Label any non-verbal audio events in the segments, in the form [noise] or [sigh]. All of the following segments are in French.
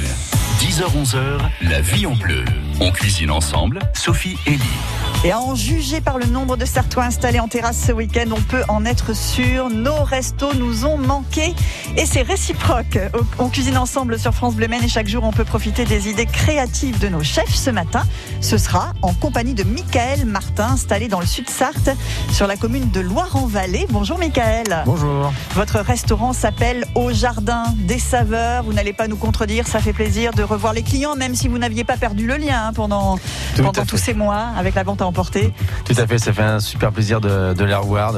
Mel. 10h-11h, la vie en bleu. On cuisine ensemble, Sophie et Lee. Et à en juger par le nombre de Sartois installés en terrasse ce week-end, on peut en être sûr. Nos restos nous ont manqué et c'est réciproque. On cuisine ensemble sur France Bleu et chaque jour on peut profiter des idées créatives de nos chefs. Ce matin, ce sera en compagnie de Michael Martin, installé dans le sud Sarthe, sur la commune de Loire-en-Vallée. Bonjour Michael. Bonjour. Votre restaurant s'appelle Au Jardin des Saveurs. Vous n'allez pas nous contredire, ça fait plaisir de revoir les clients, même si vous n'aviez pas perdu le lien hein, pendant, pendant tous ces mois avec la vente à emporter. Tout à fait, ça fait un super plaisir de, de les revoir.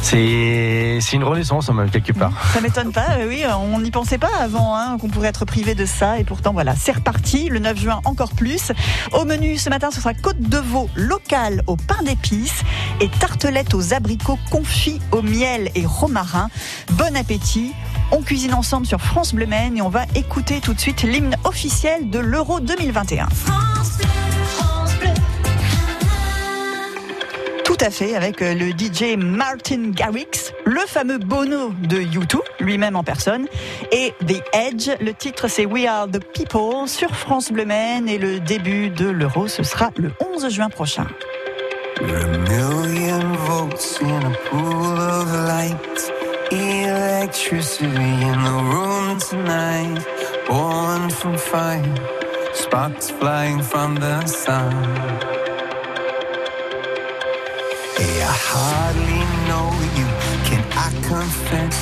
c'est une renaissance même quelque part. Ça m'étonne pas, euh, oui, on n'y pensait pas avant hein, qu'on pourrait être privé de ça et pourtant voilà, c'est reparti, le 9 juin encore plus. Au menu ce matin, ce sera côte de veau locale au pain d'épices et tartelettes aux abricots confits au miel et romarin. Bon appétit. On cuisine ensemble sur France Bleu Maine et on va écouter tout de suite l'hymne officiel de l'Euro 2021. Tout à fait, avec euh, le DJ Martin Garrix, le fameux Bono de U2, lui-même en personne, et The Edge. Le titre, c'est We Are the People sur France Bleu Maine et le début de l'Euro, ce sera le 11 juin prochain. Hardly know you. Can I confess?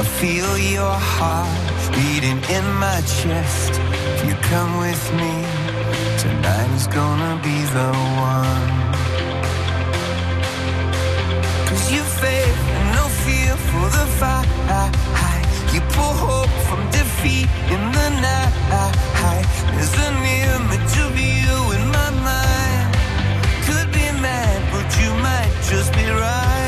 I feel your heart beating in my chest. If you come with me, tonight is gonna be the one. Cause you faith and no fear for the fight. You pull hope from defeat in the night. There's an image of you in my mind. Could be mad, but you might just be right.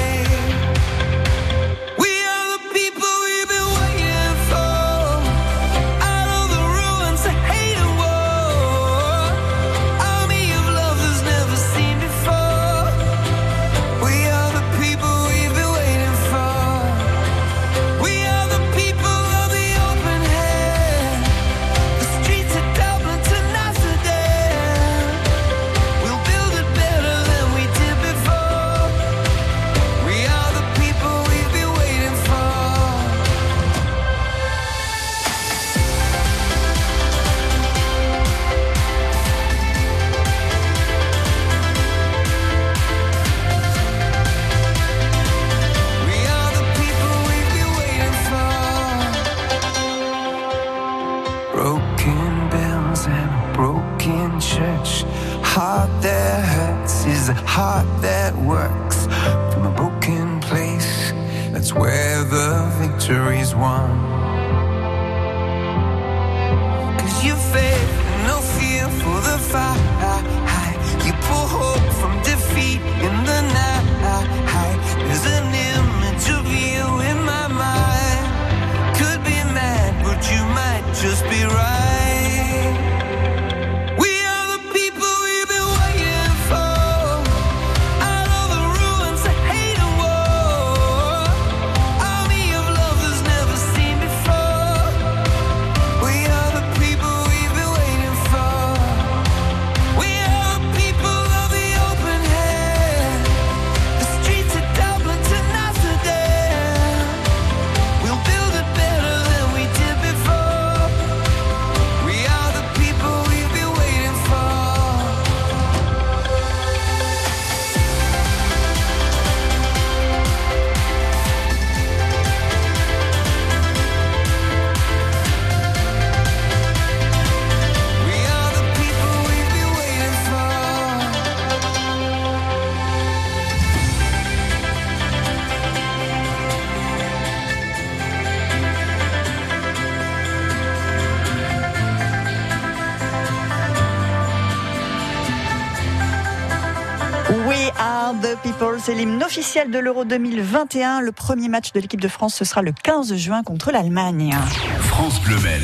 C'est l'hymne officiel de l'Euro 2021. Le premier match de l'équipe de France, ce sera le 15 juin contre l'Allemagne. France Bleu Mel.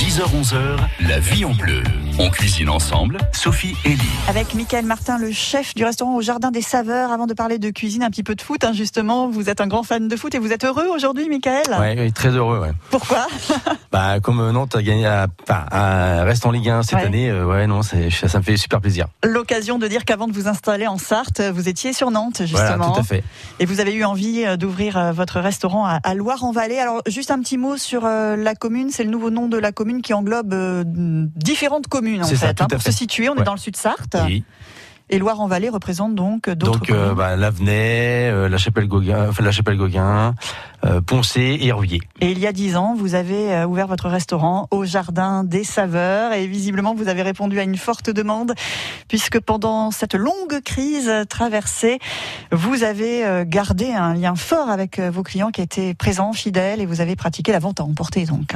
10h-11h, la vie en bleu. On cuisine ensemble, Sophie et Lee. Avec Michael Martin, le chef du restaurant au Jardin des Saveurs. Avant de parler de cuisine, un petit peu de foot, hein, justement. Vous êtes un grand fan de foot et vous êtes heureux aujourd'hui, Michael Ouais, oui, très heureux, ouais. Pourquoi [laughs] Bah, comme euh, Nantes a gagné, à, enfin, à- reste en Ligue 1 cette Ouais. année, euh, ouais, non, ça me fait super plaisir. L'occasion de dire qu'avant de vous installer en Sarthe, vous étiez sur Nantes, justement. Voilà, tout à fait. Et vous avez eu envie euh, d'ouvrir votre restaurant à, à Loire-en-Vallée. Alors, juste un petit mot sur euh, la commune. C'est le nouveau nom de la commune qui englobe euh, différentes communes, en fait. ça, hein, pour fait. se situer, on est dans le sud Sarthe. Oui. Et Loire-en-Vallée représente donc d'autres Donc, euh, bah, Lavenay, euh, la Chapelle Gauguin, enfin, la Chapelle Gauguin, euh, Poncé et Rouillé. Et il y a dix ans, vous avez ouvert votre restaurant au Jardin des Saveurs et visiblement vous avez répondu à une forte demande puisque pendant cette longue crise traversée, vous avez gardé un lien fort avec vos clients qui étaient présents, fidèles et vous avez pratiqué la vente à emporter donc.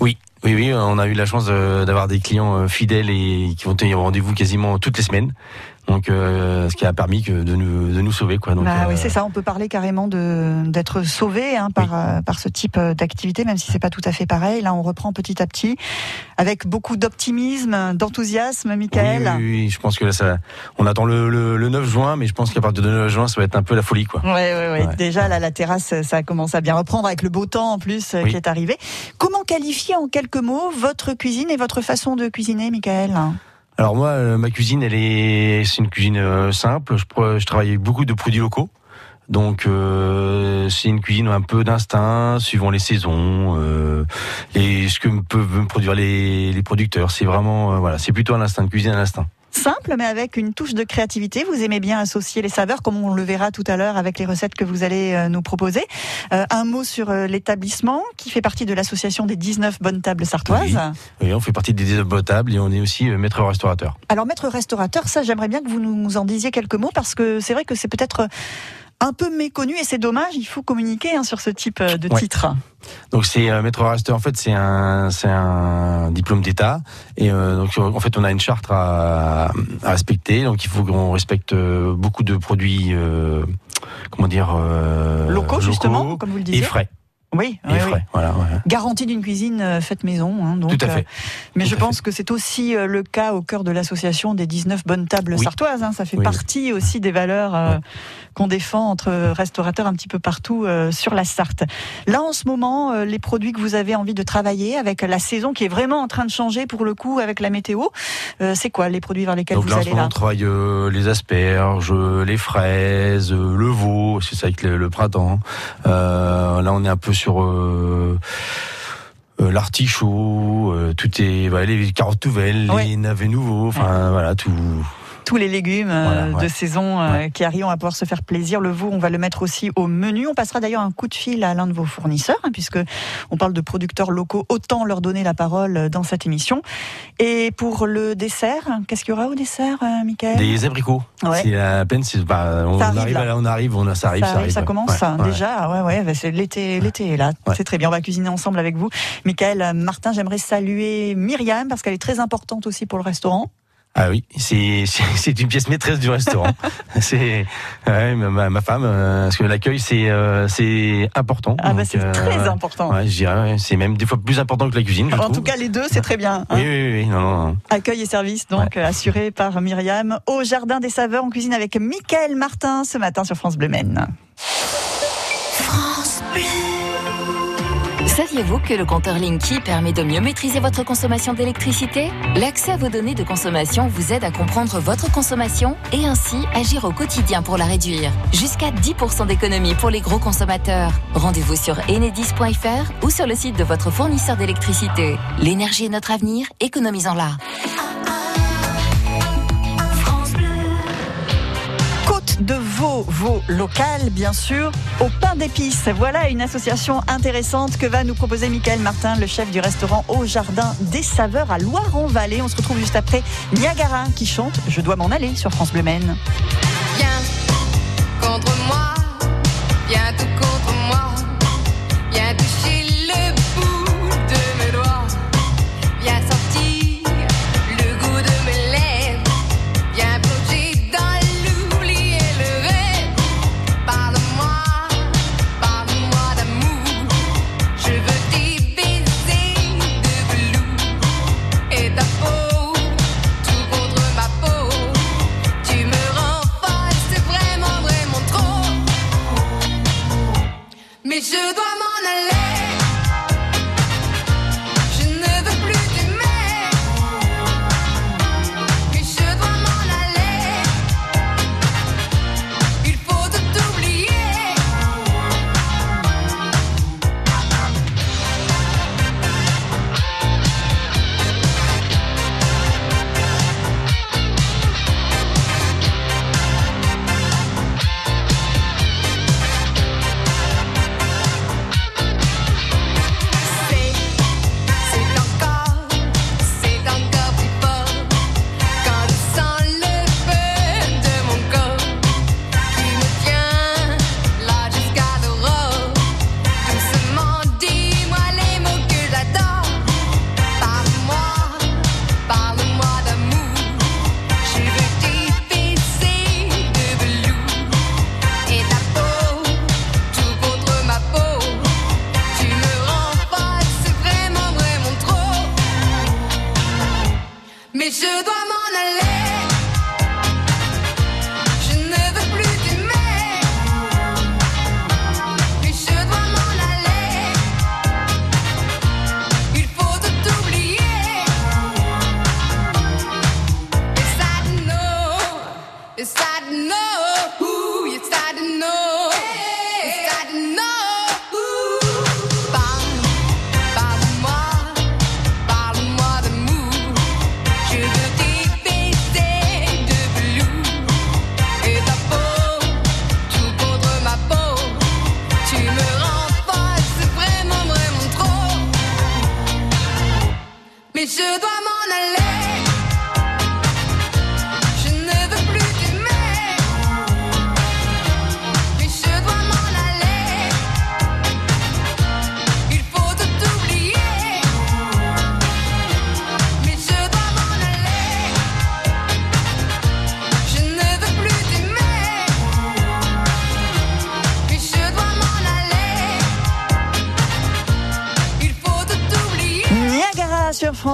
Oui, oui, oui, on a eu la chance euh, d'avoir des clients euh, fidèles et qui vont tenir rendez-vous quasiment toutes les semaines. Donc, euh, ce qui a permis que de nous, de nous sauver, quoi. Donc, Bah euh, oui, c'est ça. On peut parler carrément de d'être sauvé hein, par Oui. euh, par ce type euh, d'activité, même si c'est pas tout à fait pareil. Là, on reprend petit à petit, avec beaucoup d'optimisme, d'enthousiasme, Oui, Michael. oui, oui, je pense que là, ça, on attend le, le, le 9 juin, mais je pense qu'à partir du 9 juin, ça va être un peu la folie, quoi. Ouais, ouais, ouais. Déjà, là, la terrasse, ça commence à bien reprendre avec le beau temps en plus euh, Oui. qui est arrivé. Comment qualifier en quelques mots votre cuisine et votre façon de cuisiner, Michael Alors moi, euh, ma cuisine, elle est, c'est une cuisine euh, simple. Je, travaille avec beaucoup de produits locaux. Donc euh, c'est une cuisine un peu d'instinct, suivant les saisons, et ce que peuvent me produire les, producteurs. C'est vraiment, voilà, c'est plutôt un instinct, une cuisine à l'instinct. Simple, mais avec une touche de créativité. Vous aimez bien associer les saveurs, comme on le verra tout à l'heure avec les recettes que vous allez euh, nous proposer. Euh, un mot sur euh, l'établissement, qui fait partie de l'association des 19 bonnes tables sartoises. Oui, on fait partie des désabotables et on est aussi maître restaurateur. Alors, maître restaurateur, ça, j'aimerais bien que vous nous en disiez quelques mots, parce que c'est vrai que c'est peut-être un peu méconnu et c'est dommage. Il faut communiquer hein, sur ce type euh, de Ouais. titre. Donc c'est euh, maître restaurateur. En fait, c'est un c'est un diplôme d'État et euh, donc euh, en fait on a une charte à, à respecter. Donc il faut qu'on respecte beaucoup de produits, euh, comment dire, euh, locaux, justement, comme vous le et disiez. frais. Oui, oui, oui. frais. Voilà. ouais. Garantie d'une cuisine euh, faite maison. hein, donc, Tout à fait. mais Tout je pense que c'est aussi euh, le cas au cœur de l'association des 19 bonnes tables Oui. sartoises. hein. ça fait partie aussi des valeurs euh, Ouais. qu'on défend entre restaurateurs un petit peu partout euh, sur la Sarthe. Là, en ce moment, euh, les produits que vous avez envie de travailler avec la saison qui est vraiment en train de changer pour le coup avec la météo, euh, c'est quoi les produits vers lesquels Donc vous là, allez là on travaille euh, les asperges, euh, les fraises, euh, le veau, c'est ça avec le, le printemps. Euh, là, on est un peu sur euh, euh, l'artichaut, euh, tout est, voilà, les carottes nouvelles, Ouais. les navets nouveaux, enfin voilà, tout. Tous les légumes euh, ouais. de saison euh, qui arrivent, on va pouvoir se faire plaisir. Le veau, on va le mettre aussi au menu. On passera d'ailleurs un coup de fil à l'un de vos fournisseurs, hein, puisque on parle de producteurs locaux. Autant leur donner la parole euh, dans cette émission. Et pour le dessert, qu'est-ce qu'il y aura au dessert, Michael? Des abricots. Ouais. C'est à peine, bah, on, arrive, arrive, là. on arrive, on a, ça arrive, ça, arrive, ça ouais. commence Ouais, ouais. déjà. Ouais, ouais, bah, c'est l'été, l'été est là. Ouais. C'est très bien. On va cuisiner ensemble avec vous, Michael. Martin, j'aimerais saluer Myriam parce qu'elle est très importante aussi pour le restaurant. Ah oui, c'est une pièce maîtresse du restaurant. [laughs] c'est ouais, ma, femme, euh, parce que l'accueil c'est euh, c'est important. Ah bah c'est euh, très ouais. important. Ouais, je dirais, ouais, c'est même des fois plus important que la cuisine. Je en trouve. tout cas, les deux, c'est très bien. hein. Oui, oui, oui, non, non, non. Accueil et service donc euh, assuré par Myriam au Jardin des Saveurs. On cuisine avec Mickaël Martin ce matin sur France Bleu Maine. Saviez-vous que le compteur Linky permet de mieux maîtriser votre consommation d'électricité? L'accès à vos données de consommation vous aide à comprendre votre consommation et ainsi agir au quotidien pour la réduire. Jusqu'à 10% d'économie pour les gros consommateurs. Rendez-vous sur enedis.fr ou sur le site de votre fournisseur d'électricité. L'énergie est notre avenir, économisons-la. Côte de veau, veau local bien sûr, au pain d'épices. Voilà une association intéressante que va nous proposer Mickaël Martin, le chef du restaurant Au Jardin des Saveurs à Loire-en-Vallée. On se retrouve juste après Niagara qui chante Je dois m'en aller sur France Bleu Maine.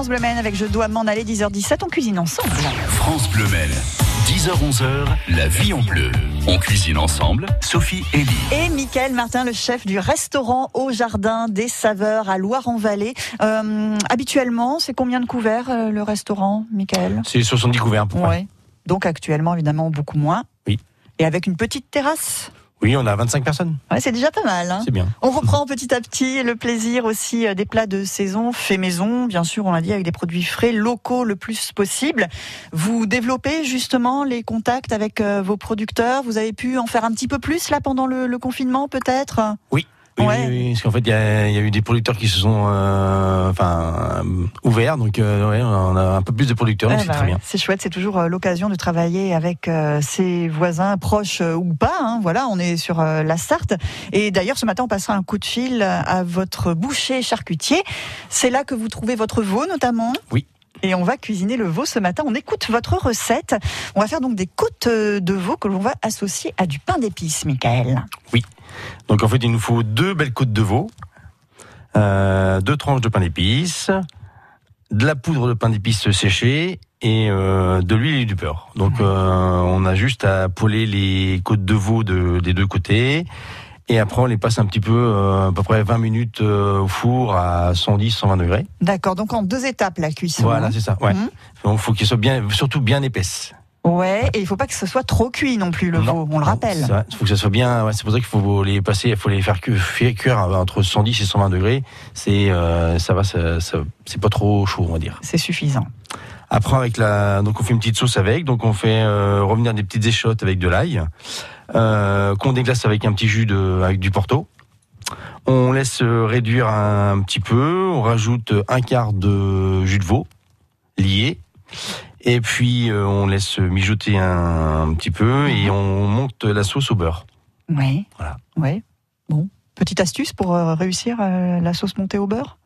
France Bleu Maine avec Je dois m'en aller 10h17. On cuisine ensemble. France Bleu Maine. 10h-11h, la vie en bleu. On cuisine ensemble, Sophie et Lee. Et Mickaël Martin, le chef du restaurant Au Jardin des Saveurs à Loire-en-Vallée. Euh, habituellement, c'est combien de couverts euh, le restaurant, Mickaël? C'est 70 couverts. Ouais. Donc actuellement, évidemment, beaucoup moins. Oui. Et avec une petite terrasse? Oui, on a 25 personnes. Ouais, c'est déjà pas mal. Hein C'est bien. on reprend petit à petit le plaisir aussi euh, des plats de saison faits maison, bien sûr, on l'a dit, avec des produits frais, locaux le plus possible. Vous développez justement les contacts avec euh, vos producteurs? Vous avez pu en faire un petit peu plus là pendant le, le confinement, peut-être? Oui. Oui, Ouais. oui, oui, parce qu'en fait, il y, y a eu des producteurs qui se sont euh, enfin, euh, ouverts, donc euh, ouais, on a un peu plus de producteurs, donc c'est bah très ouais. bien. C'est chouette, c'est toujours euh, l'occasion de travailler avec euh, ses voisins proches ou pas. hein. Voilà, on est sur euh, la Sarthe. Et d'ailleurs, ce matin, on passera un coup de fil à votre boucher charcutier. C'est là que vous trouvez votre veau, notamment. Oui. Et on va cuisiner le veau ce matin. On écoute votre recette. On va faire donc des côtes de veau que l'on va associer à du pain d'épices, Michael. Donc en fait, il nous faut deux belles côtes de veau, euh, deux tranches de pain d'épices, de la poudre de pain d'épices séchée et euh, de l'huile et du beurre. Donc euh, on a juste à poêler les côtes de veau de- des deux côtés. Et après, on les passe un petit peu, euh, à peu près 20 minutes euh, au four à 110-120 degrés. D'accord, donc en deux étapes la cuisson. Voilà, c'est ça. Ouais. Mhm. Donc, faut qu'il soit bien, surtout bien épaisse. Ouais, et il faut pas que ce soit trop cuit non plus le Non, veau, on le rappelle. Il faut que ça soit bien. ouais, c'est pour ça qu'il faut les passer, il faut les faire cuire, à- entre 110 et 120 degrés. C'est, euh, ça va, ça, ça- c'est pas trop chaud, on va dire. C'est suffisant. Après, avec la, donc on fait une petite sauce avec. Donc on fait euh, revenir des petites échottes avec de l'ail, euh, qu'on déglace avec un petit jus de, avec du porto. On laisse réduire un, petit peu. On rajoute un quart de jus de veau lié. Et puis euh, on laisse mijoter un, petit peu et on monte la sauce au beurre. Oui. Voilà. Ouais. Bon. Petite astuce pour euh, réussir euh, la sauce montée au beurre?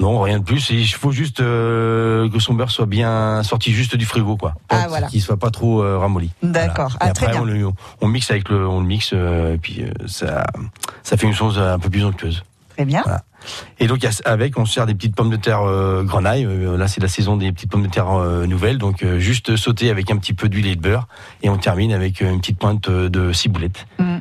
Non, rien de plus. Il faut juste euh, que son beurre soit bien sorti juste du frigo, quoi. Ah, voilà. Qu'il soit pas trop euh, ramolli. D'accord. Ah, très après, bien. on, le, on mixe avec le, on le mixe, euh, et puis ça, ça fait une sauce un peu plus onctueuse. Très bien. Voilà. Et donc avec, on sert des petites pommes de terre euh, grenaille. Euh, là, c'est la saison des petites pommes de terre euh, nouvelles, donc euh, juste sauter avec un petit peu d'huile et de beurre, et on termine avec une petite pointe de ciboulette. Mm.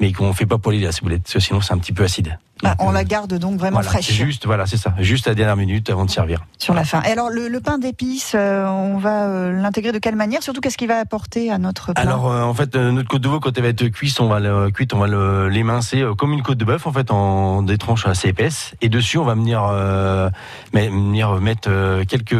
Mais qu'on fait pas poêler la ciboulette, parce que sinon c'est un petit peu acide. Ah, Donc, on euh, la garde donc vraiment voilà, fraîche Juste, voilà, c'est ça. Juste à la dernière minute avant de servir. sur la fin. Et alors le, le pain d'épices, euh, on va euh, l'intégrer de quelle manière? Surtout qu'est-ce qu'il va apporter à notre plat Alors en fait notre côte de veau quand elle va être cuite on va le cuite on va le- l'émincer comme une côte de bœuf en fait en des tranches assez épaisses et dessus on va venir mais- venir mettre quelques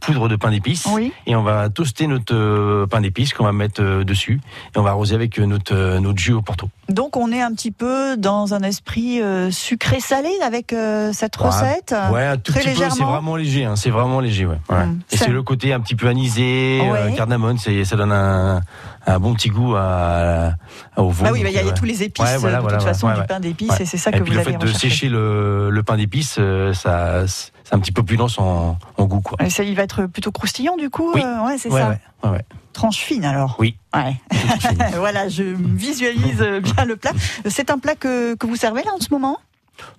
poudres de pain d'épices Oui. et on va toaster notre pain d'épices qu'on va mettre dessus et on va arroser avec notre notre jus au porto. Donc on est un petit peu dans un esprit euh, sucré-salé avec euh, cette recette. Ouais, un tout très petit peu, c'est légèrement. vraiment léger, hein, c'est vraiment léger, ouais. ouais. Mm. Et c'est le côté un petit peu anisé, Ouais. euh, cardamone, ça donne un, un bon petit goût à, à- au veau. Bah oui, il y a, il y a euh, tous les épices Ouais, voilà, de voilà, toute façon ouais, du pain d'épices et c'est ça Et que puis vous le allez fait de rechercher. sécher le, le pain d'épices, euh, ça, c'est un petit peu plus dense en, en goût, quoi. Et ça, il va être plutôt croustillant du coup Oui. euh, ouais, c'est ça. ouais. Tranche fine alors. Oui. Ouais. [laughs] voilà, je visualise [laughs] bien le plat. C'est un plat que, que vous servez là en ce moment?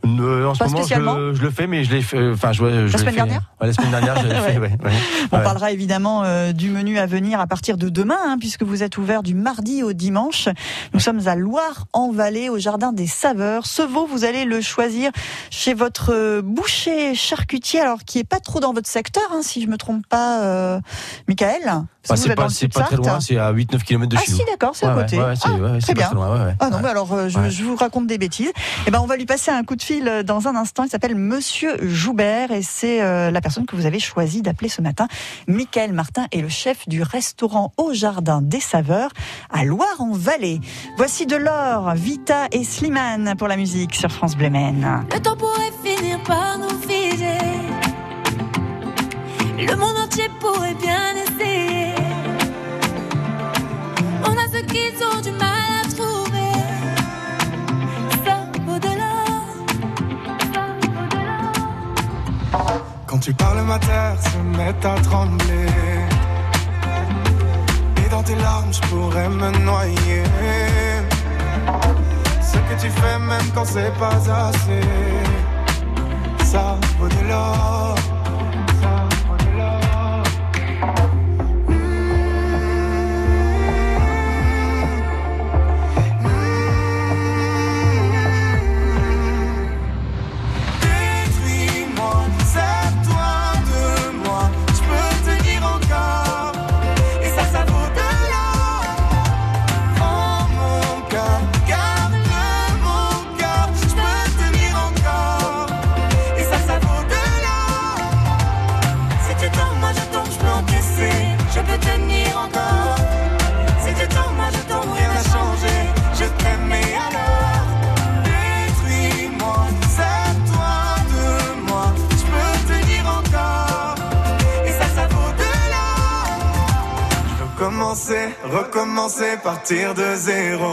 Euh, en ce Pas moment, je, le- je le fais, mais je l'ai fait. Enfin, je, je l'ai semaine fait- dernière Ouais, La semaine dernière, je l'ai [laughs] fait. Ouais, ouais. On parlera évidemment euh, du menu à venir à partir de demain, hein, puisque vous êtes ouvert du mardi au dimanche. Nous sommes à Loire-en-Vallée, au Jardin des Saveurs. Ce veau, vous allez le choisir chez votre euh, boucher charcutier, alors qui est pas trop dans votre secteur, hein, si je me trompe pas, euh, Michael. Vous c'est pas, très loin, c'est à 8-9 km de Ah chez si, nous. d'accord, c'est à côté. Ah, très bien. loin. Ah non, mais alors euh, je, vous raconte des bêtises. Eh ben, on va lui passer un coup de fil euh, dans un instant. Il s'appelle Monsieur Joubert et c'est euh, la personne que vous avez choisi d'appeler ce matin. Michael Martin est le chef du restaurant Au Jardin des Saveurs à Loire-en-Vallée. Voici de l'or, Vita et Slimane pour la musique sur France Bleu. Le temps pourrait finir par nous. Le monde entier pourrait bien essayer. On a ceux qui ont du mal tu parles, ma terre se met à trembler. Et dans tes larmes, je pourrais me noyer. Ce que tu fais, même quand c'est pas assez, ça vaut de l'or. Partir de zéro.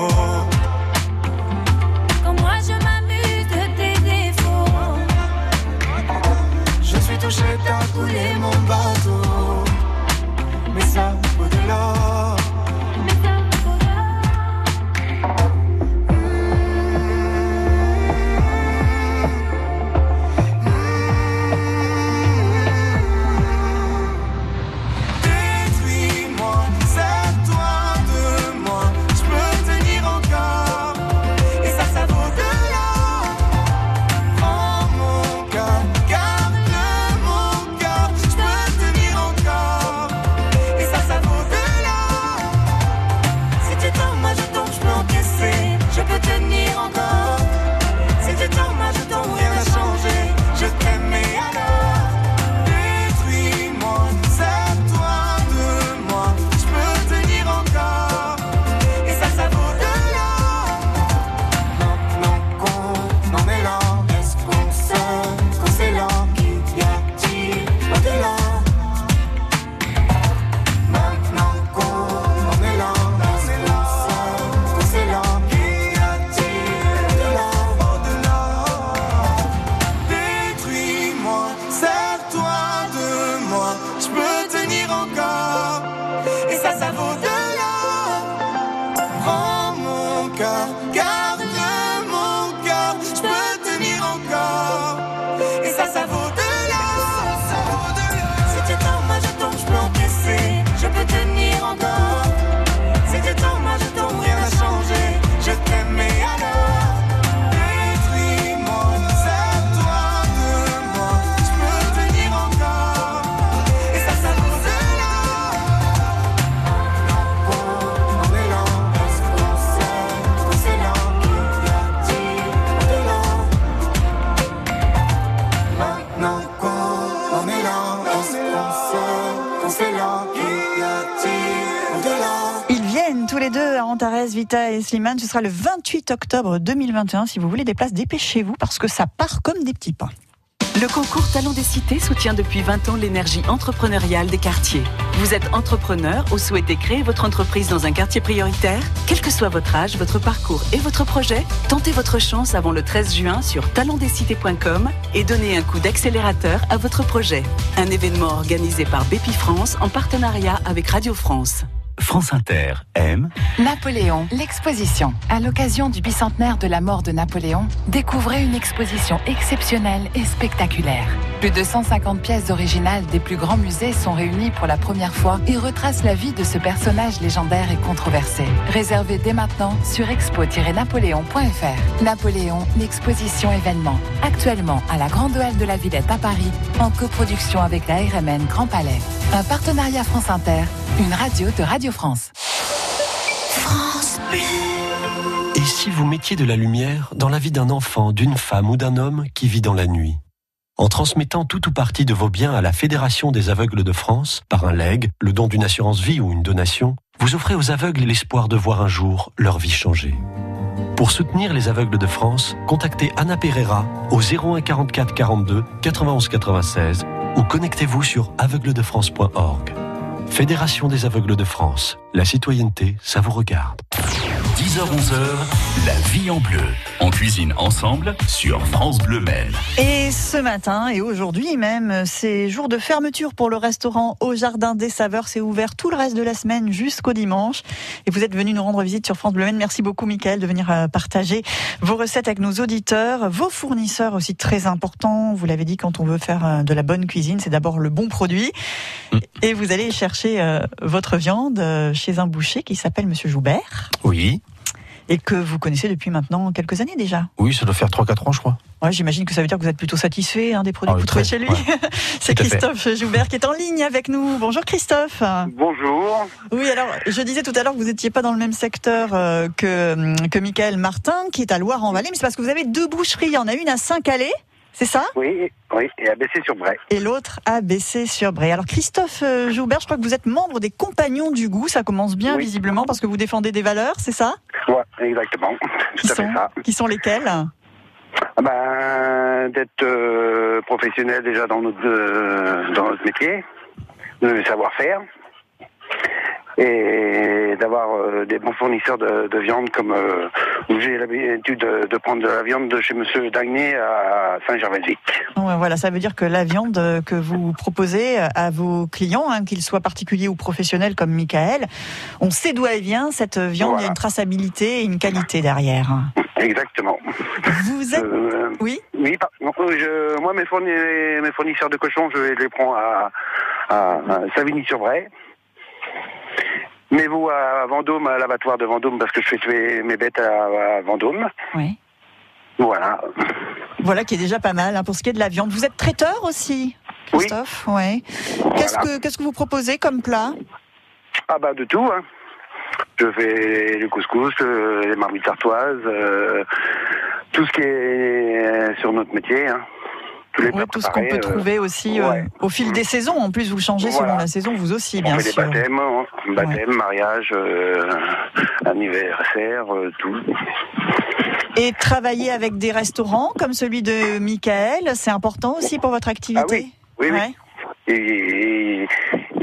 Ils viennent tous les deux à Antares, Vita et Slimane. Ce sera le 28 octobre 2021. Si vous voulez des places, dépêchez-vous parce que ça part comme des petits pains. Le concours Talents des cités soutient depuis 20 ans l'énergie entrepreneuriale des quartiers. Vous êtes entrepreneur ou souhaitez créer votre entreprise dans un quartier prioritaire? Quel que soit votre âge, votre parcours et votre projet, tentez votre chance avant le 13 juin sur talentsdescités.com et donnez un coup d'accélérateur à votre projet. Un événement organisé par Bépi France en partenariat avec Radio France. France Inter aime Napoléon, l'exposition. À l'occasion du bicentenaire de la mort de Napoléon, découvrez une exposition exceptionnelle et spectaculaire. Plus de 150 pièces originales des plus grands musées sont réunies pour la première fois et retracent la vie de ce personnage légendaire et controversé. Réservez dès maintenant sur expo-napoléon.fr. Napoléon, l'exposition événement. Actuellement à la Grande Halle de la Villette à Paris, en coproduction avec la RMN Grand Palais. Un partenariat France Inter, une radio de Radio France. Et si vous mettiez de la lumière dans la vie d'un enfant, d'une femme ou d'un homme qui vit dans la nuit? En transmettant tout ou partie de vos biens à la Fédération des aveugles de France, par un legs, le don d'une assurance vie ou une donation, vous offrez aux aveugles l'espoir de voir un jour leur vie changer. Pour soutenir les aveugles de France, contactez Anna Pereira au 01 44 42 91 96 ou connectez-vous sur aveugledefrance.org. Fédération des aveugles de France. La citoyenneté, ça vous regarde. 10h-11h, la vie en bleu. On cuisine ensemble sur France Bleu Maine. Et ce matin et aujourd'hui même, c'est jour de fermeture pour le restaurant Au Jardin des Saveurs. C'est ouvert tout le reste de la semaine jusqu'au dimanche. Et vous êtes venu nous rendre visite sur France Bleu Maine. Merci beaucoup, Mickaël, de venir euh, partager vos recettes avec nos auditeurs, vos fournisseurs aussi très importants. Vous l'avez dit, quand on veut faire euh, de la bonne cuisine, c'est d'abord le bon produit. Et vous allez chercher euh, votre viande chez un boucher qui s'appelle Monsieur Joubert Oui. Et que vous connaissez depuis maintenant quelques années déjà. Oui, ça doit faire 3-4 ans, je crois. Ouais, j'imagine que ça veut dire que vous êtes plutôt satisfait hein, des produits Ah que vous trouvez chez lui. ouais. [laughs] C'est. Christophe Joubert qui est en ligne avec nous. Bonjour Christophe. Bonjour. Oui, alors je disais tout à l'heure que vous n'étiez pas dans le même secteur euh, que, que Michael Martin, qui est à Loire-en-Vallée, mais c'est parce que vous avez deux boucheries. Il y en a une à Saint-Calais, c'est ça? Oui, oui, et baisser sur Bray. Et l'autre à Bessé-sur-Bray. Alors Christophe euh, Joubert, je crois que vous êtes membre des Compagnons du Goût. Ça commence bien Oui. visiblement parce que vous défendez des valeurs, c'est ça? Ouais, exactement. qui Tout à fait sont, ça. qui sont lesquelles? Ah ben, d'être euh, professionnel déjà dans notre, euh, dans notre métier, de savoir-faire, et d'avoir euh, des bons fournisseurs de, de viande comme euh, j'ai l'habitude de, de prendre de la viande de chez Monsieur Dagné à Saint-Gervais-Vic. Voilà, ça veut dire que la viande euh, que vous proposez à vos clients, hein, qu'ils soient particuliers ou professionnels comme Michael, on sait d'où elle vient. Cette viande, il y a une traçabilité et une qualité derrière. Exactement. Vous êtes, Euh, oui, Oui, par- non, je, moi mes, fourni- mes fournisseurs de cochons, je les prends à, à, à Savigny-sur-Bray. Mais vous à Vendôme, à l'abattoir de Vendôme, parce que je fais tuer mes bêtes à, à Vendôme. oui. Voilà. Voilà qui est déjà pas mal hein, pour ce qui est de la viande. Vous êtes traiteur aussi, Oui. Christophe Oui. Qu'est-ce Voilà. que qu'est-ce que vous proposez comme plat Ah bah de tout, hein. Je fais le couscous, euh, les marmites sartoises, euh, tout ce qui est sur notre métier. Hein. Tous les Oui, plats tout ce qu'on peut euh, trouver aussi euh, ouais. au fil des saisons. En plus, vous changez selon la saison, vous aussi, On bien fait des sûr. baptêmes, hein. baptême, mariage, euh, anniversaire, euh, tout. Et travailler avec des restaurants comme celui de Michael, c'est important aussi pour votre activité? Ah oui, oui, oui. Ouais. Et, et-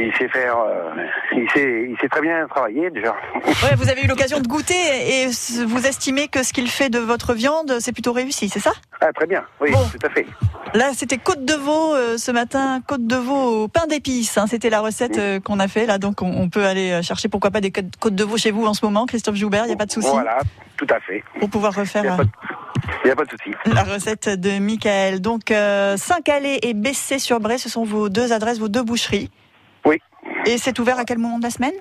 il sait faire, euh, il sait, il sait très bien travailler déjà. Ouais, vous avez eu l'occasion de goûter et vous estimez que ce qu'il fait de votre viande, c'est plutôt réussi, c'est ça? Ah, très bien, oui, Bon. tout à fait. Là, c'était côte de veau euh, ce matin, côte de veau au pain d'épices. hein, c'était la recette euh, qu'on a fait là, donc on, on peut aller chercher pourquoi pas des côtes de veau chez vous en ce moment, Christophe Joubert, il n'y a pas de souci? Voilà, tout à fait. pour pouvoir Il n'y refaire a, euh, pas de- y a pas de souci. la recette de Michael. Donc euh, Saint-Calais et Bessé-sur-Bray, ce sont vos deux adresses, vos deux boucheries. Et c'est ouvert à quel moment de la semaine?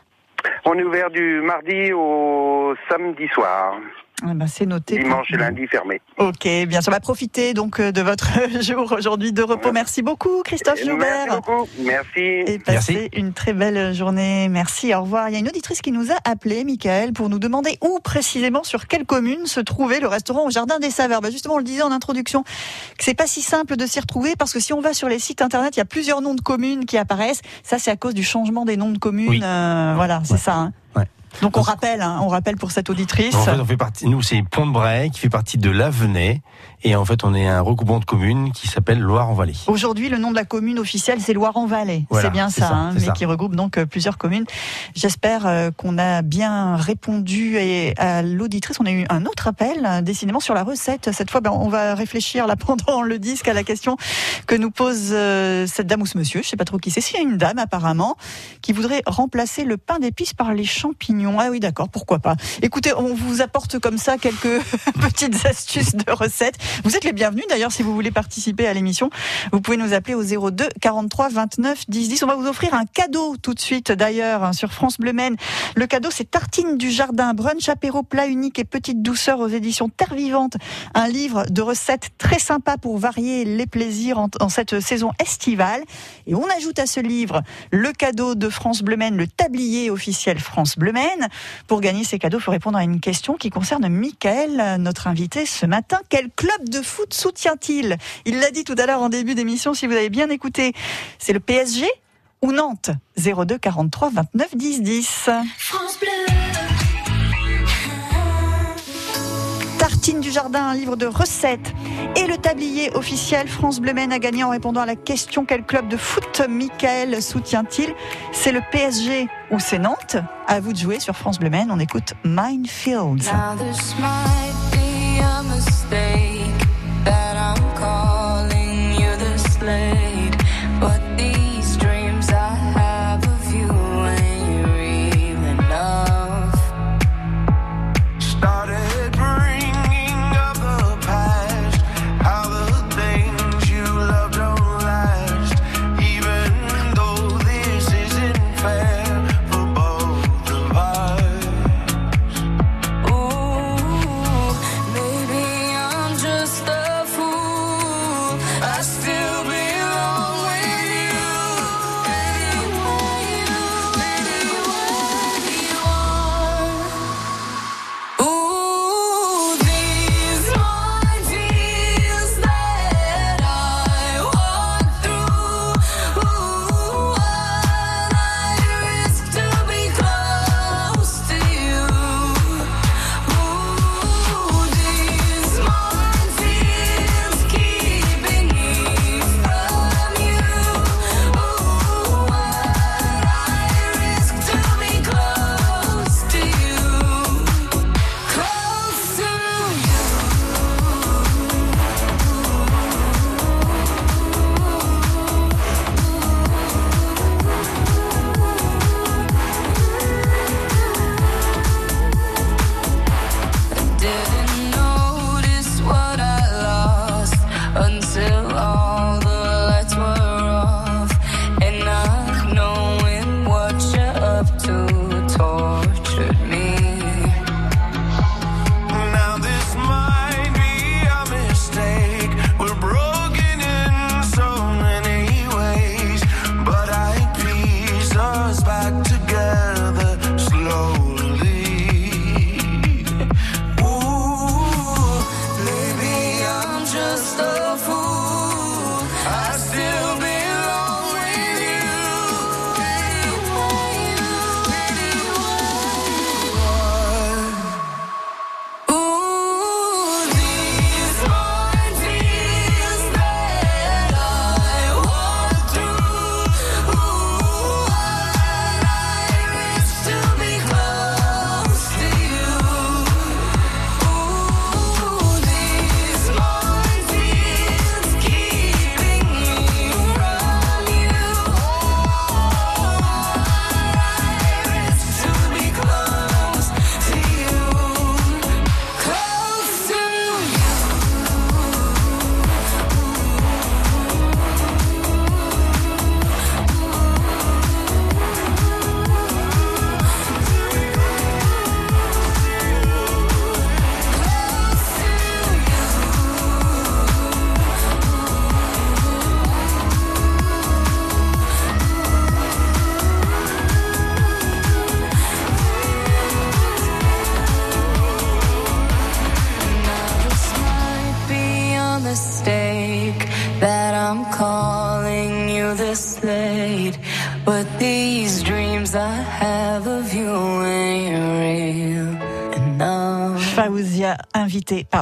On est ouvert du mardi au samedi soir. Ben, C'est noté. Dimanche et lundi fermé. Ok, bien sûr. On va profiter donc euh, de votre [laughs] jour aujourd'hui de repos. Merci beaucoup, Christophe Merci Joubert. beaucoup. Merci. Et passez une très belle journée. Merci, au revoir. Il y a une auditrice qui nous a appelé, Michael, pour nous demander où précisément, sur quelle commune se trouvait le restaurant au Jardin des Saveurs. Bah, justement, on le disait en introduction, que c'est pas si simple de s'y retrouver parce que si on va sur les sites internet, il y a plusieurs noms de communes qui apparaissent. Ça, c'est à cause du changement des noms de communes. Oui. Euh, voilà, c'est ça. hein. Ouais. Donc on rappelle, hein, on rappelle pour cette auditrice. Nous, c'est Pont de Bray qui fait partie de l'Avenay. Et en fait, on est un regroupement de communes qui s'appelle Loire-en-Vallée. Aujourd'hui, le nom de la commune officielle, c'est Loire-en-Vallée. Voilà, c'est bien ça, ça, hein, mais ça. qui regroupe donc euh, plusieurs communes. J'espère euh, qu'on a bien répondu et à l'auditrice. On a eu un autre appel, euh, décidément sur la recette. Cette fois, ben, on va réfléchir là [laughs] pendant le disque à la question que nous pose euh, cette dame ou ce monsieur. Je sais pas trop qui c'est. C'est une dame apparemment qui voudrait remplacer le pain d'épices par les champignons. Ah oui, d'accord, pourquoi pas. Écoutez, on vous apporte comme ça quelques [laughs] petites astuces de recettes. Vous êtes les bienvenus d'ailleurs si vous voulez participer à l'émission. Vous pouvez nous appeler au 02 43 29 10 10. On va vous offrir un cadeau tout de suite d'ailleurs hein, sur France Bleu Maine. Le cadeau c'est Tartine du jardin, brunch apéro plat unique et petite douceur aux éditions Terre Vivante. Un livre de recettes très sympa pour varier les plaisirs en, cette saison estivale. Et on ajoute à ce livre le cadeau de France Bleu Maine, le tablier officiel France Bleu Maine. Pour gagner ces cadeaux, il faut répondre à une question qui concerne Michael, notre invité ce matin. Quel club de foot soutient-il Il l'a dit tout à l'heure en début d'émission, si vous avez bien écouté. C'est le PSG ou Nantes 02 43 29 10 10. France Bleu. Tartine du jardin, un livre de recettes. Et le tablier officiel France Bleu Maine a gagné en répondant à la question quel club de foot Michael soutient-il C'est le PSG ou c'est Nantes À vous de jouer sur France Bleu Maine. On écoute Minefields. That I'm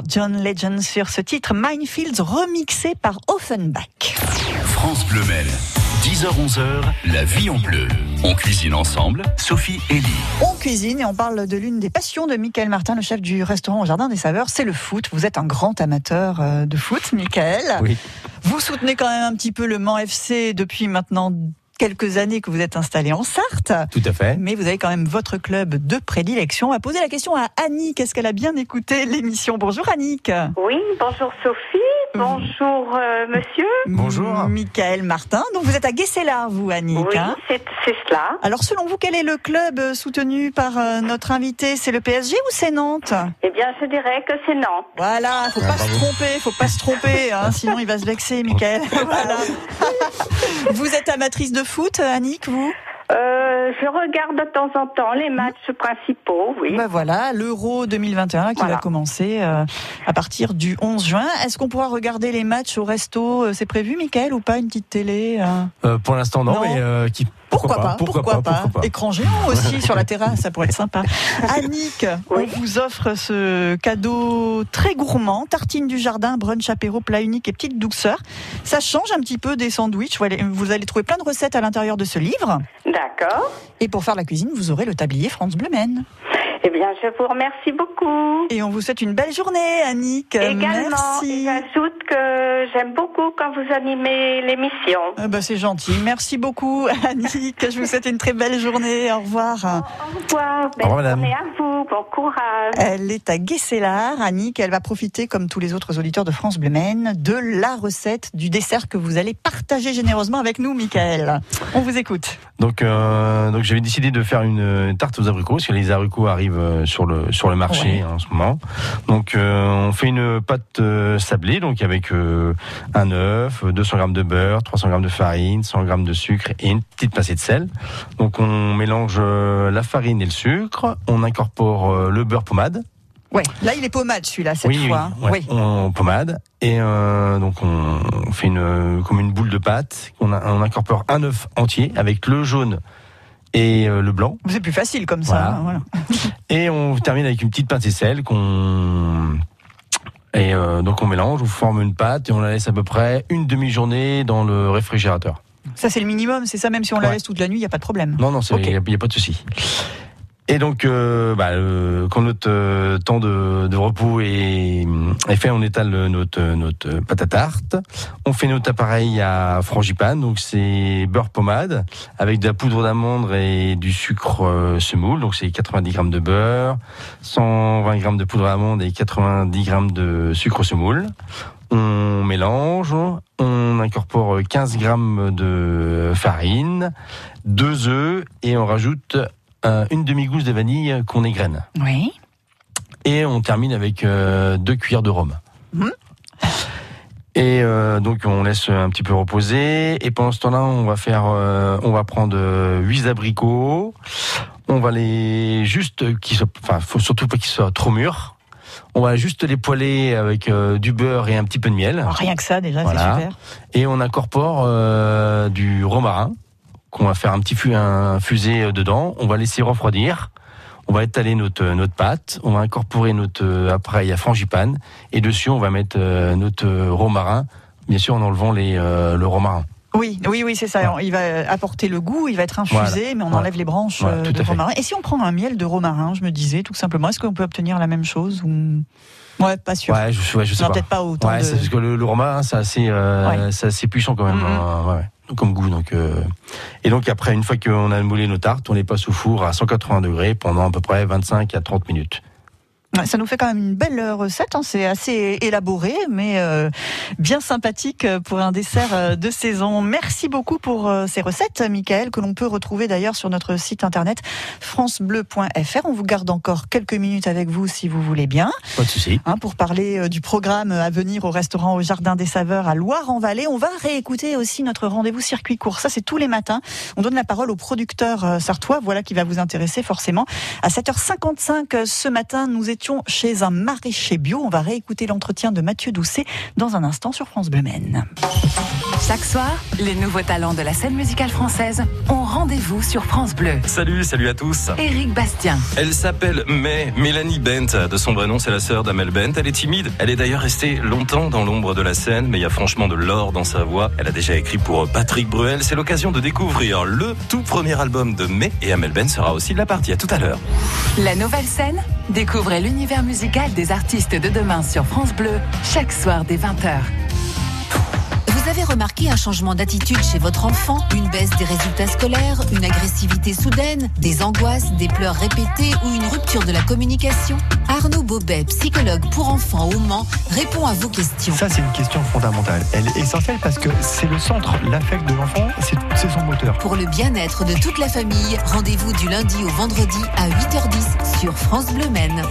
John Legend sur ce titre Minefields remixé par Offenbach. France Bleu Mel. 10h-11h, la vie en bleu. On cuisine ensemble, Sophie et Lee. On cuisine et on parle de l'une des passions de Michael Martin, le chef du restaurant au Jardin des Saveurs, c'est le foot. Vous êtes un grand amateur euh, de foot, Michael. Oui. Vous soutenez quand même un petit peu le Mans FC depuis maintenant quelques années que vous êtes installé en Sarthe. Tout à fait. Mais vous avez quand même votre club de prédilection. On va poser la question à Annick. Est-ce qu'elle a bien écouté l'émission? Bonjour Annick. Oui, bonjour Sophie, bonjour euh, monsieur. Bonjour. Michael Martin. Donc vous êtes à Guesselard, vous Annick. Oui, hein c'est c'est cela. Alors selon vous, quel est le club euh, soutenu par euh, notre invité? C'est le PSG ou c'est Nantes? Eh bien, je dirais que c'est Nantes. Voilà, faut pas se tromper, faut pas se tromper, hein, [laughs] sinon il va se vexer, Michael. [laughs] voilà. [laughs] vous êtes amatrice de foot, Annick, vous? Euh, je regarde de temps en temps les matchs principaux, oui. Ben voilà, l'Euro 2021 qui Voilà. va commencer euh, à partir du 11 juin. Est-ce qu'on pourra regarder les matchs au resto Euh, C'est prévu, Michael, ou pas une petite télé euh? Euh, pour l'instant, non, Non. mais euh, qui, Pourquoi, pas, Pourquoi, pas. Écran géant aussi [laughs] sur la terrasse, ça pourrait être sympa. [laughs] Annick, Oui. on vous offre ce cadeau très gourmand, tartine du jardin, brunch apéro, plat unique et petite douceur. Ça change un petit peu des sandwichs. Vous allez, vous allez trouver plein de recettes à l'intérieur de ce livre. D'accord. Et pour faire la cuisine, vous aurez le tablier France Bleu Maine. Eh bien, je vous remercie beaucoup. Et on vous souhaite une belle journée, Annick. Également, Merci. j'ajoute que j'aime beaucoup quand vous animez l'émission. Bah, c'est gentil. Merci beaucoup, [laughs] Annick. Je vous souhaite une très belle journée. Au revoir. Au revoir, belle revoir, madame. journée à vous, bon courage. Elle est à Guesselard, Annick. Elle va profiter, comme tous les autres auditeurs de France Bleu Maine, de la recette du dessert que vous allez partager généreusement avec nous, Michael. On vous écoute. Donc, euh, donc j'avais décidé de faire une, une tarte aux abricots, parce que les abricots arrivent euh, sur le sur le marché Ouais. en ce moment. Donc, euh, on fait une pâte euh, sablée, donc avec un œuf, 200 grammes de beurre, 300 grammes de farine, 100 grammes de sucre et une petite pincée de sel. Donc, on mélange la farine et le sucre. On incorpore le beurre pommade. Ouais, là il est pommade celui-là cette oui, fois. oui, ouais, on pommade et euh, donc on, on fait une comme une boule de pâte. On, a- on incorpore un œuf entier avec le jaune et euh, le blanc. C'est plus facile comme ça. Voilà. hein, voilà. [laughs] Et on termine avec une petite pincée de sel qu'on et euh, donc on mélange, on forme une pâte et on la laisse à peu près une demi-journée dans le réfrigérateur. Ça c'est le minimum, c'est ça. Même si on la Ouais. laisse toute la nuit, il y a pas de problème. Non, non, il n'y a pas de souci. Et donc, euh, bah, euh, quand notre euh, temps de, repos est, fait, on étale notre, notre pâte à tarte. On fait notre appareil à frangipane, donc c'est beurre pommade avec de la poudre d'amande et du sucre semoule. Donc c'est 90 grammes de beurre, 120 grammes de poudre d'amande et 90 grammes de sucre semoule. On mélange, on incorpore 15 grammes de farine, deux œufs et on rajoute euh, une demi-gousse de vanille qu'on égrène. Oui. Et on termine avec euh, deux cuillères de rhum. Mhm. Et euh, donc on laisse un petit peu reposer. Et pendant ce temps-là, on va faire, on va prendre huit abricots. On va les juste qui enfin, faut surtout pas qu'ils soient trop mûrs. On va juste les poêler avec euh, du beurre et un petit peu de miel. Rien que ça déjà, Voilà. c'est super. Et on incorpore euh, du romarin qu'on va faire un petit fu- un fusée euh, dedans. On va laisser refroidir. On va étaler notre notre pâte. On va incorporer notre euh, appareil à frangipane et dessus on va mettre euh, notre euh, romarin. Bien sûr en enlevant les euh, le romarin. Oui, oui, oui, c'est ça. Il va apporter le goût, il va être infusé, Voilà. mais on enlève les branches Voilà, euh, de fait. romarin. Et si on prend un miel de romarin, je me disais tout simplement, est-ce qu'on peut obtenir la même chose ou? Ouais, pas sûr. Ouais, je, ouais, je sais non, pas. peut-être pas autant. Ouais, de- parce que le, le romarin c'est assez euh, assez puissant quand même. Mhm. hein, comme goût donc. euh, Et donc après une fois qu'on a moulé nos tartes, on les passe au four à 180 degrés pendant à peu près 25 à 30 minutes. Ça nous fait quand même une belle recette. hein. C'est assez élaboré, mais euh, bien sympathique pour un dessert euh, de saison. Merci beaucoup pour euh, ces recettes, Michael, que l'on peut retrouver d'ailleurs sur notre site internet francebleu.fr. On vous garde encore quelques minutes avec vous si vous voulez bien. Pas de souci. Hein, pour parler du programme à venir au restaurant au Jardin des Saveurs à Loire-en-Vallée. On va réécouter aussi notre rendez-vous circuit court. Ça, c'est tous les matins. On donne la parole au producteur sartois, voilà qui va vous intéresser forcément. À 7h55 euh, ce matin, nous étions étions chez un maraîcher bio. On va réécouter l'entretien de Mathieu Doucet dans un instant sur France Bleu Maine. Chaque soir, les nouveaux talents de la scène musicale française ont rendez-vous sur France Bleu. Salut, salut à tous. Éric Bastien, Elle s'appelle May, Mélanie Bent. De son vrai nom, c'est la sœur d'Amel Bent. Elle est timide. Elle est d'ailleurs restée longtemps dans l'ombre de la scène, mais il y a franchement de l'or dans sa voix. Elle a déjà écrit pour Patrick Bruel. C'est l'occasion de découvrir le tout premier album de May et Amel Bent sera aussi de la partie. À tout à l'heure. la nouvelle scène, découvrez l'univers musical des artistes de demain sur France Bleu, chaque soir dès 20h. Vous avez remarqué un changement d'attitude chez votre enfant? Une baisse des résultats scolaires Une agressivité soudaine Des angoisses Des pleurs répétées Ou une rupture de la communication? Arnaud Bobet, psychologue pour enfants au Mans, répond à vos questions. Ça, c'est une question fondamentale. Elle est essentielle parce que c'est le centre, l'affect de l'enfant, c'est c'est son moteur. Pour le bien-être de toute la famille, rendez-vous du lundi au vendredi à 8h10 sur France Bleu Maine.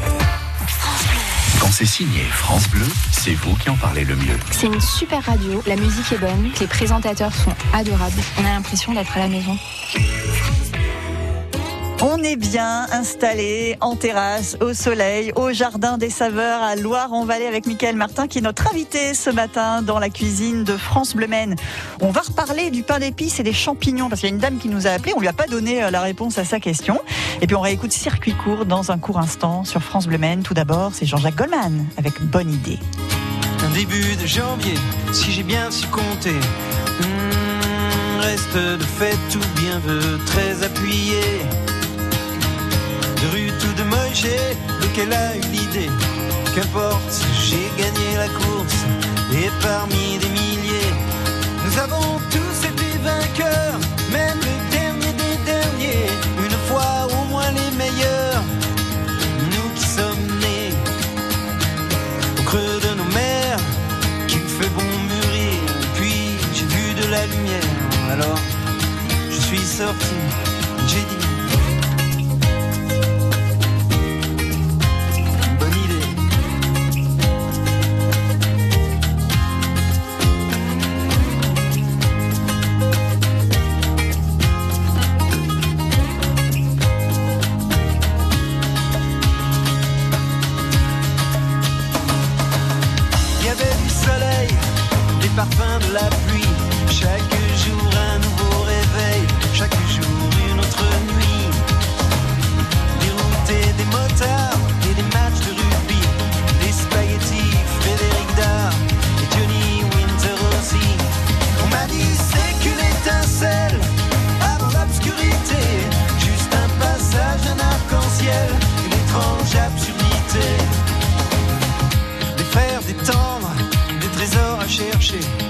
Quand c'est signé France Bleu, c'est vous qui en parlez le mieux. C'est une super radio, la musique est bonne, les présentateurs sont adorables. On a l'impression d'être à la maison. On est bien installé en terrasse, au soleil, au jardin des saveurs à Loire-en-Vallée avec Michael Martin qui est notre invité ce matin dans la cuisine de France Bleu Maine. On va reparler du pain d'épices et des champignons parce qu'il y a une dame qui nous a appelé, on lui a pas donné euh, la réponse à sa question. Et puis on réécoute Circuit court dans un court instant sur France Bleu Maine. Tout d'abord, c'est Jean-Jacques Goldman avec Bonne idée. Un début de janvier, si j'ai bien su compter. Hmm, reste de fait tout bien veut très appuyé. De rue tout de Moïse, lequel a eu l'idée. Qu'importe, j'ai gagné la course et parmi des milliers, nous avons tous été vainqueurs, même le dernier des derniers. Une fois au moins les meilleurs, nous qui sommes nés au creux de nos mers, qu'il fait bon mûrir. Puis j'ai vu de la lumière, alors je suis sorti, j'ai dit. Des parfums de la pluie. Chercher,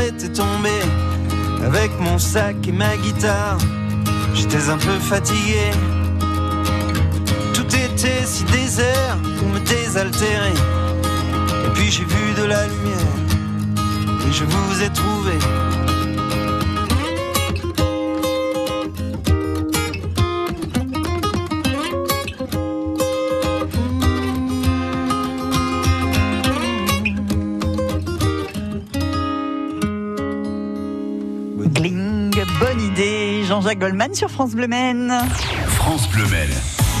était tombée avec mon sac et ma guitare. J'étais un peu fatigué. Tout était si désert pour me désaltérer. Et puis j'ai vu de la lumière et je vous ai trouvé. Jean-Jacques Goldman sur France Bleu Maine. France Bleu Maine,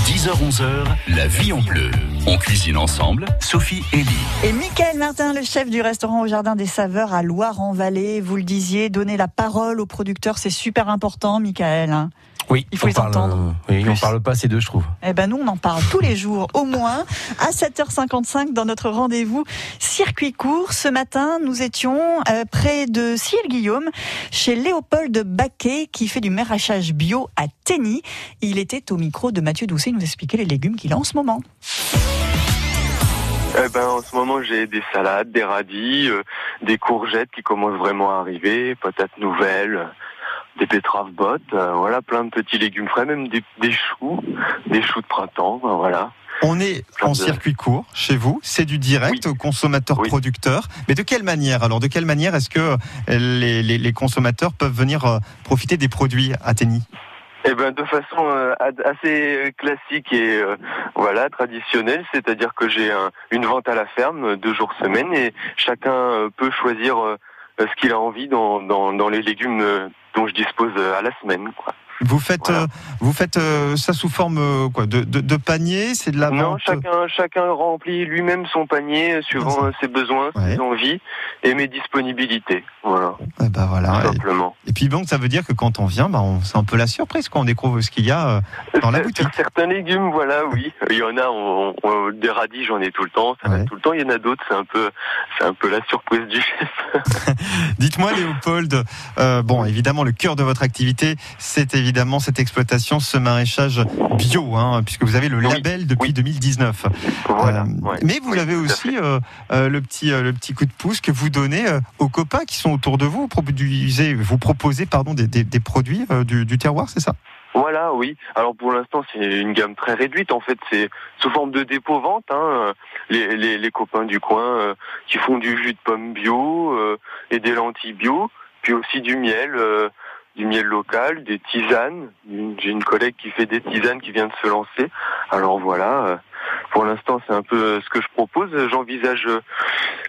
10h-11h, la vie en bleu. On cuisine ensemble, Sophie et Lee. Et Michael Martin, le chef du restaurant au Jardin des Saveurs à Loire-en-Vallée, vous le disiez, donner la parole aux producteurs, c'est super important, Michael. Oui, Il faut les parle, entendre euh, Oui, on parle pas assez d'eux, je trouve. Eh ben nous, on en parle tous les jours, au moins à 7h55 dans notre rendez-vous circuit court. Ce matin, nous étions euh, près de Ciel-Guillaume, chez Léopold Baquet, qui fait du maraîchage bio à Tény. Il était au micro de Mathieu Doucet, il nous expliquait les légumes qu'il a en ce moment. Eh ben, en ce moment, j'ai des salades, des radis, euh, des courgettes qui commencent vraiment à arriver, patates nouvelles, des betteraves bottes, euh, voilà, plein de petits légumes frais, même des, des choux, des choux de printemps, ben, voilà. On est Plein en de- circuit court chez vous, c'est du direct au consommateur-producteur. Mais de quelle manière Alors, de quelle manière est-ce que euh, les, les- les consommateurs peuvent venir euh, profiter des produits Athénie Eh ben, de façon euh, assez classique et euh, voilà traditionnelle, c'est-à-dire que j'ai un- une vente à la ferme deux jours semaine et chacun peut choisir euh, ce qu'il a envie dans, dans, dans les légumes dont je dispose euh, à la semaine. Quoi. Vous faites, euh, vous faites euh, ça sous forme euh, quoi, de, de, de panier C'est de la Non, vente chacun, chacun remplit lui-même son panier suivant euh, ses besoins, ses envies et mes disponibilités. Voilà. Eh ben voilà. Tout simplement. Et, et puis donc, ça veut dire que quand on vient, bah, c'est un peu la surprise quand on découvre ce qu'il y a dans la boutique. Certains légumes, voilà, oui. Il y en a, on, on- des radis, j'en ai tout le temps, ça va tout le temps. Il y en a d'autres, c'est un peu, c'est un peu la surprise du chef. [laughs] Dites-moi, Léopold, bon, évidemment, le cœur de votre activité, c'est évidemment cette exploitation, ce maraîchage bio, hein, puisque vous avez le label depuis 2019. Euh, mais vous avez aussi euh, euh, le petit, le petit coup de pouce que vous donnez aux copains qui sont autour de vous. Vous produisez, vous proposez, pardon, des, des- des produits du, du terroir, c'est ça? Voilà, oui. Alors pour l'instant, c'est une gamme très réduite. En fait, c'est sous forme de dépôt-vente. Hein. Les, les, les copains du coin euh, qui font du jus de pomme bio euh, et des lentilles bio, puis aussi du miel, euh, du miel local, des tisanes. J'ai une collègue qui fait des tisanes qui vient de se lancer. Alors voilà. euh, pour l'instant, c'est un peu euh, ce que je propose. J'envisage. euh,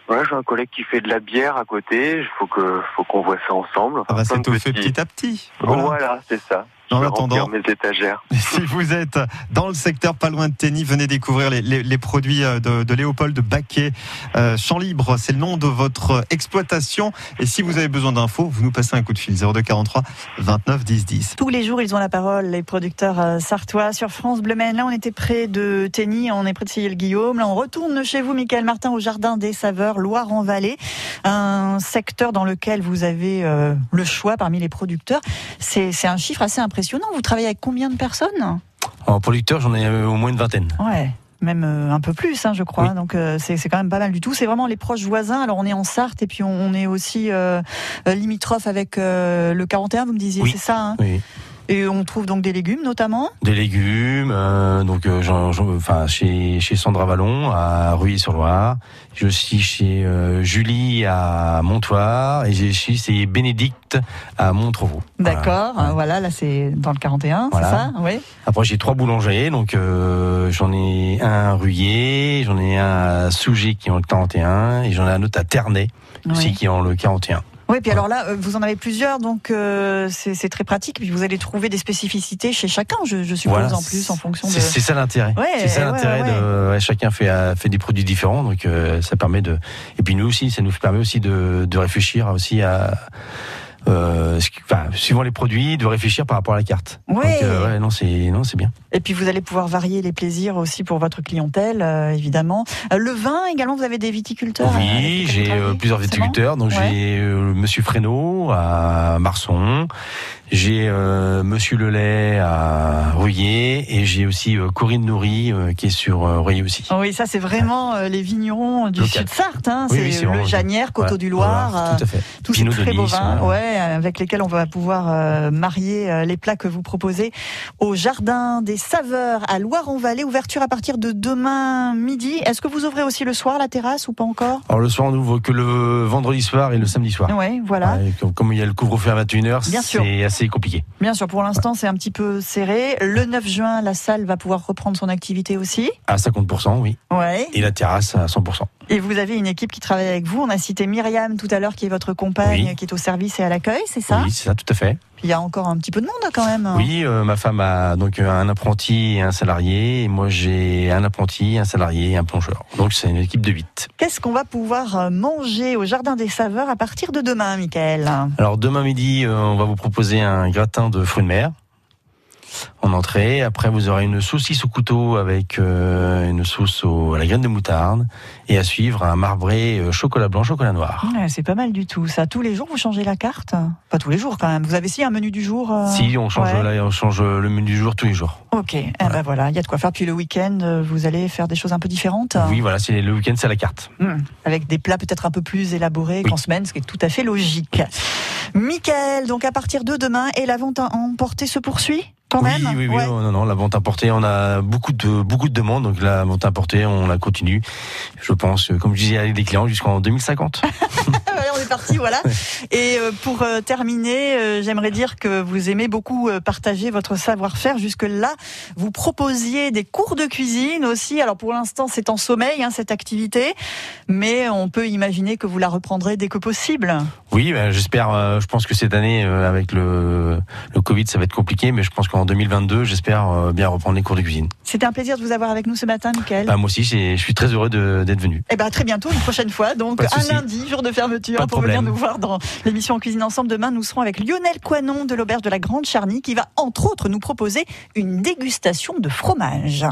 voilà, j'ai un collègue qui fait de la bière à côté. Il faut que, faut qu'on voit ça ensemble. Va Enfin, plein de s'étoffer petits- petit à petit. Voilà, c'est ça. En attendant- mes étagères. [laughs] Si vous êtes dans le secteur pas loin de Tény, venez découvrir les, les- les produits euh, de, de Léopold Baquet. Euh, Champ Libre, c'est le nom de votre exploitation. Et si vous avez besoin d'infos, vous nous passez un coup de fil 0243 29 10 10. Tous les jours, ils ont la parole, les producteurs euh, sartois sur France Bleu Maine. Là, on était près de Tény, on est près de Ciel-Guillaume. Là, on retourne chez vous, Michael Martin, au Jardin des Saveurs, Loire-en-Vallée. Un secteur dans lequel vous avez euh, le choix parmi les producteurs. C'est c'est un chiffre assez impressionnant. Vous travaillez avec combien de personnes En producteur, j'en ai euh, au moins une vingtaine. Ouais. Même euh, un peu plus, hein, je crois. Donc euh, c'est quand même pas mal du tout. C'est vraiment les proches voisins. Alors on est en Sarthe et puis on, on est aussi euh, limitrophe avec euh, le 41. Vous me disiez, c'est ça hein Oui. Et on trouve donc des légumes notamment. Des légumes, euh, donc euh, enfin chez chez Sandra Vallon à Rueil-sur-Loire. Je suis chez euh, Julie à Montoire et j'ai chez c'est Bénédicte à Montrevaux. D'accord. Voilà, là c'est dans le 41, Voilà. c'est ça Oui. Après j'ai trois boulangers, donc j'en ai un à Ruyer, j'en ai un à Souget qui est en le 41 et j'en ai un autre à Ternay aussi Oui. qui est en le 41. Oui, puis alors là, euh, vous en avez plusieurs, donc euh, c'est très pratique. Puis vous allez trouver des spécificités chez chacun, je, je suppose, Voilà, en plus, en fonction de. C'est c'est ça l'intérêt. Ouais, c'est ça ouais, l'intérêt ouais, de chacun fait fait des produits différents, donc euh, ça permet de et puis nous aussi ça nous permet aussi de, de réfléchir aussi à euh, enfin, suivant les produits, de réfléchir par rapport à la carte. Ouais. Donc, euh, ouais, non c'est non c'est bien. Et puis vous allez pouvoir varier les plaisirs aussi pour votre clientèle, euh, évidemment. Euh, le vin également, vous avez des viticulteurs. Oui, j'ai euh, plusieurs viticulteurs. Donc Ouais. j'ai euh, Monsieur Fresneau à Marson, j'ai euh, Monsieur Lelay à Ruyer et j'ai aussi euh, Corinne Nourry euh, qui est sur euh, Ruyer aussi. Oui, ça c'est vraiment euh, les vignerons du Local. sud Sarthe. Hein. Oui, c'est oui, le Janière, Coteau Voilà, du Loir, voilà, tout à fait. tous ces Pinot de très beaux vins, ouais, avec lesquels on va pouvoir euh, marier euh, les plats que vous proposez au Jardin des Saveurs à Loire-en-Vallée. Ouverture à partir de demain midi. Est-ce que vous ouvrez aussi le soir la terrasse ou pas encore? Alors le soir on n'ouvre que le vendredi soir et le samedi soir. Ouais, voilà. Ouais, comme, comme il y a le couvre-feu à 21h, Bien sûr. c'est assez compliqué. Bien sûr, pour l'instant, c'est un petit peu serré. Le 9 juin, la salle va pouvoir reprendre son activité aussi. À 50%, oui. Ouais. Et la terrasse à 100%. Et vous avez une équipe qui travaille avec vous. On a cité Myriam tout à l'heure, qui est votre compagne, Oui. qui est au service et à l'accueil, c'est ça? Oui, c'est ça, tout à fait. Il y a encore un petit peu de monde quand même. Oui, euh, ma femme a donc un apprenti et un salarié. Et moi, j'ai un apprenti, un salarié et un plongeur. Donc, c'est une équipe de 8. Qu'est-ce qu'on va pouvoir euh, manger au Jardin des Saveurs à partir de demain, Michael? Alors, demain midi, euh, on va vous proposer un gratin de fruits de mer. En entrée. Après, vous aurez une saucisse au couteau avec euh, une sauce au- à la graine de moutarde. Et à suivre, un marbré euh, chocolat blanc, chocolat noir. Ouais, c'est pas mal du tout. Ça, tous les jours, vous changez la carte? Pas tous les jours quand même. Vous avez si un menu du jour euh, Si, on change, ouais. là, on change le menu du jour tous les jours. Ok, eh ben voilà, il y a de quoi faire. Puis le week-end, vous allez faire des choses un peu différentes? Oui, voilà, c'est le week-end, c'est à la carte. Hmm, Avec des plats peut-être un peu plus élaborés qu'en semaine, ce qui est tout à fait logique. Michael, donc à partir de demain, et la vente à emporter se poursuit? Quand oui, même oui, oui, Ouais. oh, non, non, la vente importée, on a beaucoup de beaucoup de demandes, donc la vente importée, on la continue. Je pense, euh, comme je disais, avec des clients jusqu'en 2050. Allez, [laughs] on est parti, voilà. Et euh, pour euh, terminer, j'aimerais dire que vous aimez beaucoup partager votre savoir-faire. Jusque-là, vous proposiez des cours de cuisine aussi. Alors pour l'instant, c'est en sommeil, hein, cette activité, mais on peut imaginer que vous la reprendrez dès que possible. Oui, ben, j'espère. je pense que cette année, avec le, le Covid, ça va être compliqué, mais je pense qu'en 2022, j'espère euh, bien reprendre les cours de cuisine. C'était un plaisir de vous avoir avec nous ce matin, Michael. Bah, moi aussi, je suis très heureux d'être venu. Eh ben, très bientôt, une prochaine fois. Donc, un souci. lundi, jour de fermeture, Pas de pour venir nous voir dans l'émission En Cuisine Ensemble. Demain, nous serons avec Lionel Coinon de l'Auberge de la Grande Charny qui va, entre autres, nous proposer une dégustation de fromage.